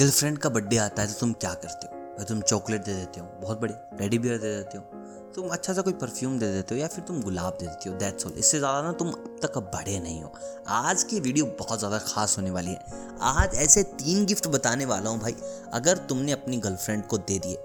Girlfriend का birthday आता है तो तुम क्या करते हो? भाई तुम चॉकलेट दे देते हो, बहुत बड़े रेडी बियर दे देते हो। तुम अच्छा सा कोई परफ्यूम दे देते हो या फिर तुम गुलाब दे देते हो दैट्स ऑल इससे ज़्यादा ना तुम अब तक बड़े नहीं हो। आज की वीडियो बहुत ज़्यादा खास होने वाली है। आज ऐसे तीन गिफ्ट बताने वाला हूँ भाई। अगर तुमने अपनी गर्लफ्रेंड को दे दिए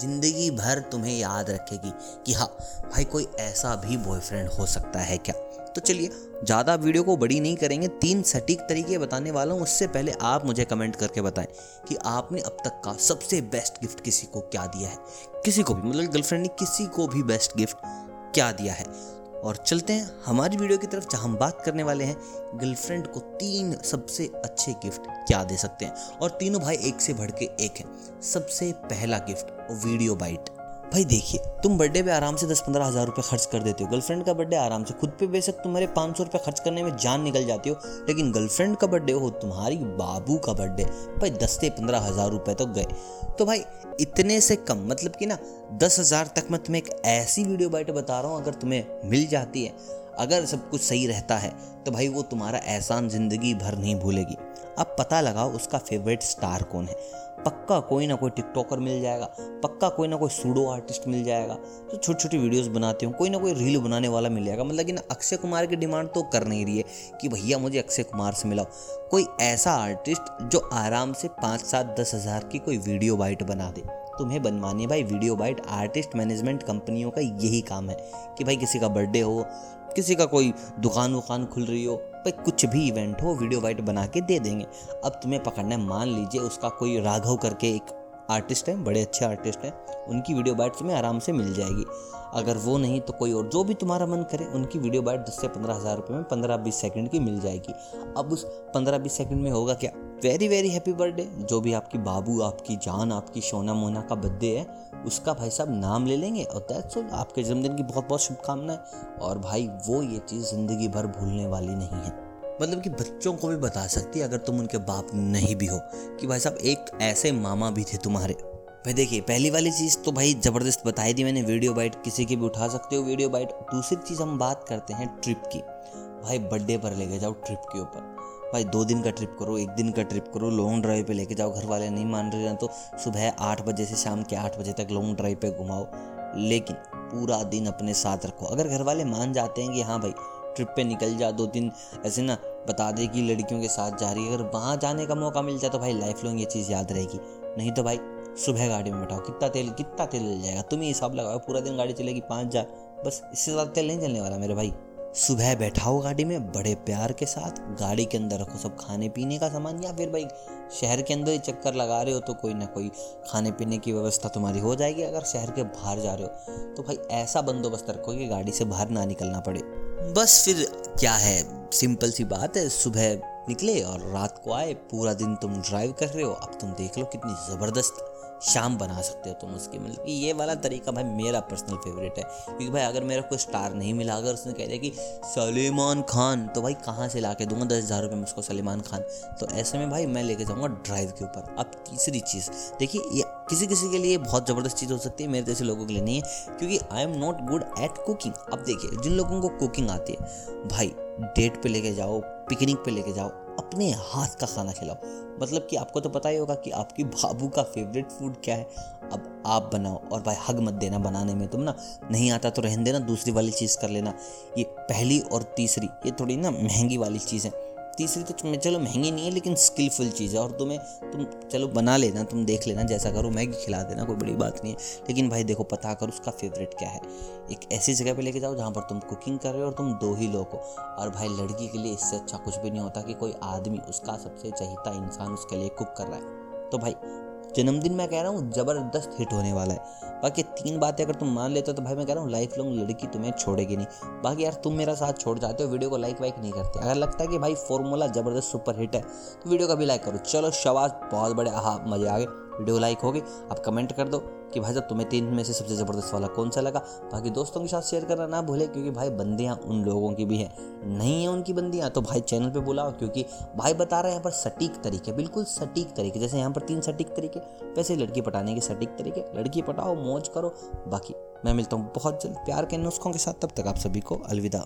ज़िंदगी भर तुम्हें याद रखेगी कि हाँ भाई कोई ऐसा भी बॉयफ्रेंड हो सकता है क्या? तो चलिए, ज़्यादा वीडियो को बड़ी नहीं करेंगे, तीन सटीक तरीके बताने वाला हूँ। उससे पहले आप मुझे कमेंट करके बताएँ कि आपने अब तक का सबसे बेस्ट गिफ्ट किसी को क्या दिया है? किसी को भी मतलब गर्लफ्रेंड ने किसी को भी बेस्ट गिफ्ट क्या दिया है? और चलते हैं हमारी वीडियो की तरफ़, जहाँ हम बात करने वाले हैं। गर्लफ्रेंड को तीन सबसे अच्छे गिफ्ट क्या दे सकते हैं? और तीनों भाई एक से बढ़ के एक हैं। सबसे पहला गिफ्ट वीडियो बाइट भाई देखिए, तुम बर्थडे पे आराम से दस पंद्रह हज़ार रुपये खर्च कर देते हो। गर्लफ्रेंड का बर्थडे आराम से। खुद पे बेशक तुम्हारे पाँच सौ रुपये खर्च करने में जान निकल जाती हो, लेकिन गर्लफ्रेंड का बर्थडे हो, तुम्हारी बाबू का बर्थडे भाई दस से पंद्रह हज़ार रुपये तो गए। तो भाई, इतने से कम मतलब कि ना, दस हज़ार तक मैं तुम्हें एक ऐसी वीडियो बैठे बता रहा हूँ, अगर तुम्हें मिल जाती है। अगर सब कुछ सही रहता है तो भाई वो तुम्हारा एहसान ज़िंदगी भर नहीं भूलेगी। अब पता लगाओ उसका फेवरेट स्टार कौन है। पक्का कोई ना कोई टिकटॉकर मिल जाएगा, पक्का कोई ना कोई सूडो आर्टिस्ट मिल जाएगा, जो छोटी छोटी वीडियोस बनाते हो, कोई ना कोई रील बनाने वाला मिल जाएगा। मतलब कि ना, अक्षय कुमार की डिमांड तो कर नहीं रही है कि भैया मुझे अक्षय कुमार से मिलाओ। कोई ऐसा आर्टिस्ट जो आराम से पाँच सात दस हज़ार की कोई वीडियो बाइट बना दे। तुम्हें बनवानी भाई वीडियो बाइट आर्टिस्ट मैनेजमेंट कंपनियों का यही काम है कि भाई किसी का बर्थडे हो किसी का कोई दुकान वुकान खुल रही हो, भाई कुछ भी इवेंट हो वीडियो वाइट बना के दे देंगे। अब तुम्हें पकड़ना है, मान लीजिए उसका कोई राघव करके एक आर्टिस्ट हैं, बड़े अच्छे आर्टिस्ट हैं, उनकी वीडियो बाइट तुम्हें आराम से मिल जाएगी। अगर वो नहीं तो कोई और, जो भी तुम्हारा मन करे, उनकी वीडियो बाइट दस से पंद्रह हज़ार रुपये में पंद्रह बीस सेकंड की मिल जाएगी। अब उस पंद्रह बीस सेकंड में होगा क्या? Very very happy birthday. जो भी आपकी बाबू, आपकी जान, आपकी सोना मोना का बर्थडे है, उसका भाई साहब नाम ले लेंगे और दैट्स ऑल आपके जन्मदिन की बहुत बहुत शुभकामनाएँ। और भाई, वो ये चीज़ ज़िंदगी भर भूलने वाली नहीं है। मतलब कि बच्चों को भी बता सकती है, अगर तुम उनके बाप नहीं भी हो, कि भाई साहब, एक ऐसे मामा भी थे तुम्हारे। भाई देखिए, पहली वाली चीज़ तो भाई ज़बरदस्त बताई थी मैंने, वीडियो बाइट, किसी की भी उठा सकते हो वीडियो बाइट। दूसरी चीज़ हम बात करते हैं ट्रिप की। भाई बर्थडे पर लेके जाओ ट्रिप के ऊपर। भाई दो दिन का ट्रिप करो, एक दिन का ट्रिप करो, लॉन्ग ड्राइव पे लेके जाओ घर वाले नहीं मान रहे हैं तो सुबह आठ बजे से शाम के आठ बजे तक लॉन्ग ड्राइव पे घुमाओ। लेकिन पूरा दिन अपने साथ रखो। अगर घर वाले मान जाते हैं कि हाँ भाई ट्रिप पे निकल जा, दो दिन ऐसे ना बता दे कि लड़कियों के साथ जा रही है। अगर वहाँ जाने का मौका मिल जाए तो भाई लाइफ लॉन्ग ये चीज़ याद रहेगी। नहीं तो भाई, सुबह गाड़ी में बैठाओ, कितना तेल कितना तेल ले जाएगा? तुम ही हिसाब लगाओ, पूरा दिन गाड़ी चलेगी, पाँच हज़ार बस इससे ज़्यादा तेल नहीं चलने वाला मेरे भाई। सुबह बैठाओ गाड़ी में, बड़े प्यार के साथ, गाड़ी के अंदर रखो सब खाने पीने का सामान, या फिर भाई शहर के अंदर ही चक्कर लगा रहे हो तो कोई ना कोई खाने पीने की व्यवस्था तुम्हारी हो जाएगी। अगर शहर के बाहर जा रहे हो तो भाई ऐसा बंदोबस्त रखो कि गाड़ी से बाहर ना निकलना पड़े। बस फिर क्या है? सिंपल सी बात है, सुबह निकले और रात को आए, पूरा दिन तुम ड्राइव कर रहे हो, अब तुम देख लो कितनी ज़बरदस्त शाम बना सकते हो तुम उसकी। मतलब कि ये वाला तरीका भाई मेरा पर्सनल फेवरेट है। क्योंकि भाई अगर मेरा कोई स्टार नहीं मिला, अगर उसने कह दिया कि सलीमान खान तो भाई कहाँ से ला के दूँगा? दस हज़ार रुपये में उसको सलीमान खान। तो ऐसे में भाई मैं लेके जाऊँगा ड्राइव के ऊपर। अब तीसरी चीज़, देखिए ये किसी किसी के लिए बहुत ज़बरदस्त चीज़ हो सकती है, मेरे जैसे लोगों के लिए नहीं है, क्योंकि I am not good at cooking अब देखिए, जिन लोगों को कुकिंग आती है, भाई डेट पे लेके जाओ पिकनिक पे लेके जाओ, अपने हाथ का खाना खिलाओ। मतलब कि आपको तो पता ही होगा कि आपकी बाबू का फेवरेट फ़ूड क्या है। अब आप बनाओ, और भाई हग मत देना बनाने में तुम ना। नहीं आता तो रहने देना, दूसरी वाली चीज़ कर लेना। ये पहली और तीसरी, ये थोड़ी ना महँगी वाली चीज़ है। तीसरी तो चलो महँगी नहीं है, लेकिन स्किलफुल चीज़ है। और तुम्हें, तुम, चलो बना लेना, तुम देख लेना, जैसा करो, मैगी खिला देना, कोई बड़ी बात नहीं है। लेकिन भाई देखो पता कर उसका फेवरेट क्या है? एक ऐसी जगह पे लेके जाओ, जहाँ पर तुम कुकिंग कर रहे हो और तुम दो ही लोग हो। और भाई लड़की के लिए इससे अच्छा कुछ भी नहीं होता कि कोई आदमी उसका सबसे चहीता इंसान उसके लिए कुक कर रहा है। तो भाई जन्मदिन मैं कह रहा हूँ, ज़बरदस्त हिट होने वाला है। बाकी तीन बातें अगर तुम मान लेते हो तो भाई मैं कह रहा हूँ लाइफ लॉन्ग लड़की तुम्हें छोड़ेगी नहीं। बाकी यार, तुम मेरा साथ छोड़ जाते हो वीडियो को लाइक वाइक नहीं करते। अगर लगता है कि भाई फॉर्मूला ज़बरदस्त सुपर हिट है तो वीडियो का भी लाइक करो। चलो शवाज बहुत बड़े, आहा, मज़े आ गए। वीडियो लाइक होगी, आप कमेंट कर दो कि भाई साहब तुम्हें तीन में से सबसे ज़बरदस्त वाला कौन सा लगा। बाकी दोस्तों के साथ शेयर करना ना भूले, क्योंकि भाई बंदियाँ उन लोगों की भी हैं। नहीं है उनकी बंदियाँ तो भाई चैनल पे बुलाओ, क्योंकि भाई बता रहे हैं यहाँ पर सटीक तरीके, बिल्कुल सटीक तरीके, जैसे यहाँ पर तीन सटीक तरीके, वैसे लड़की पटाने के सटीक तरीके। लड़की पटाओ, मौज करो, बाकी मैं मिलता हूँ बहुत जल्द प्यार के नुस्खों के साथ, तब तक आप सभी को अलविदा।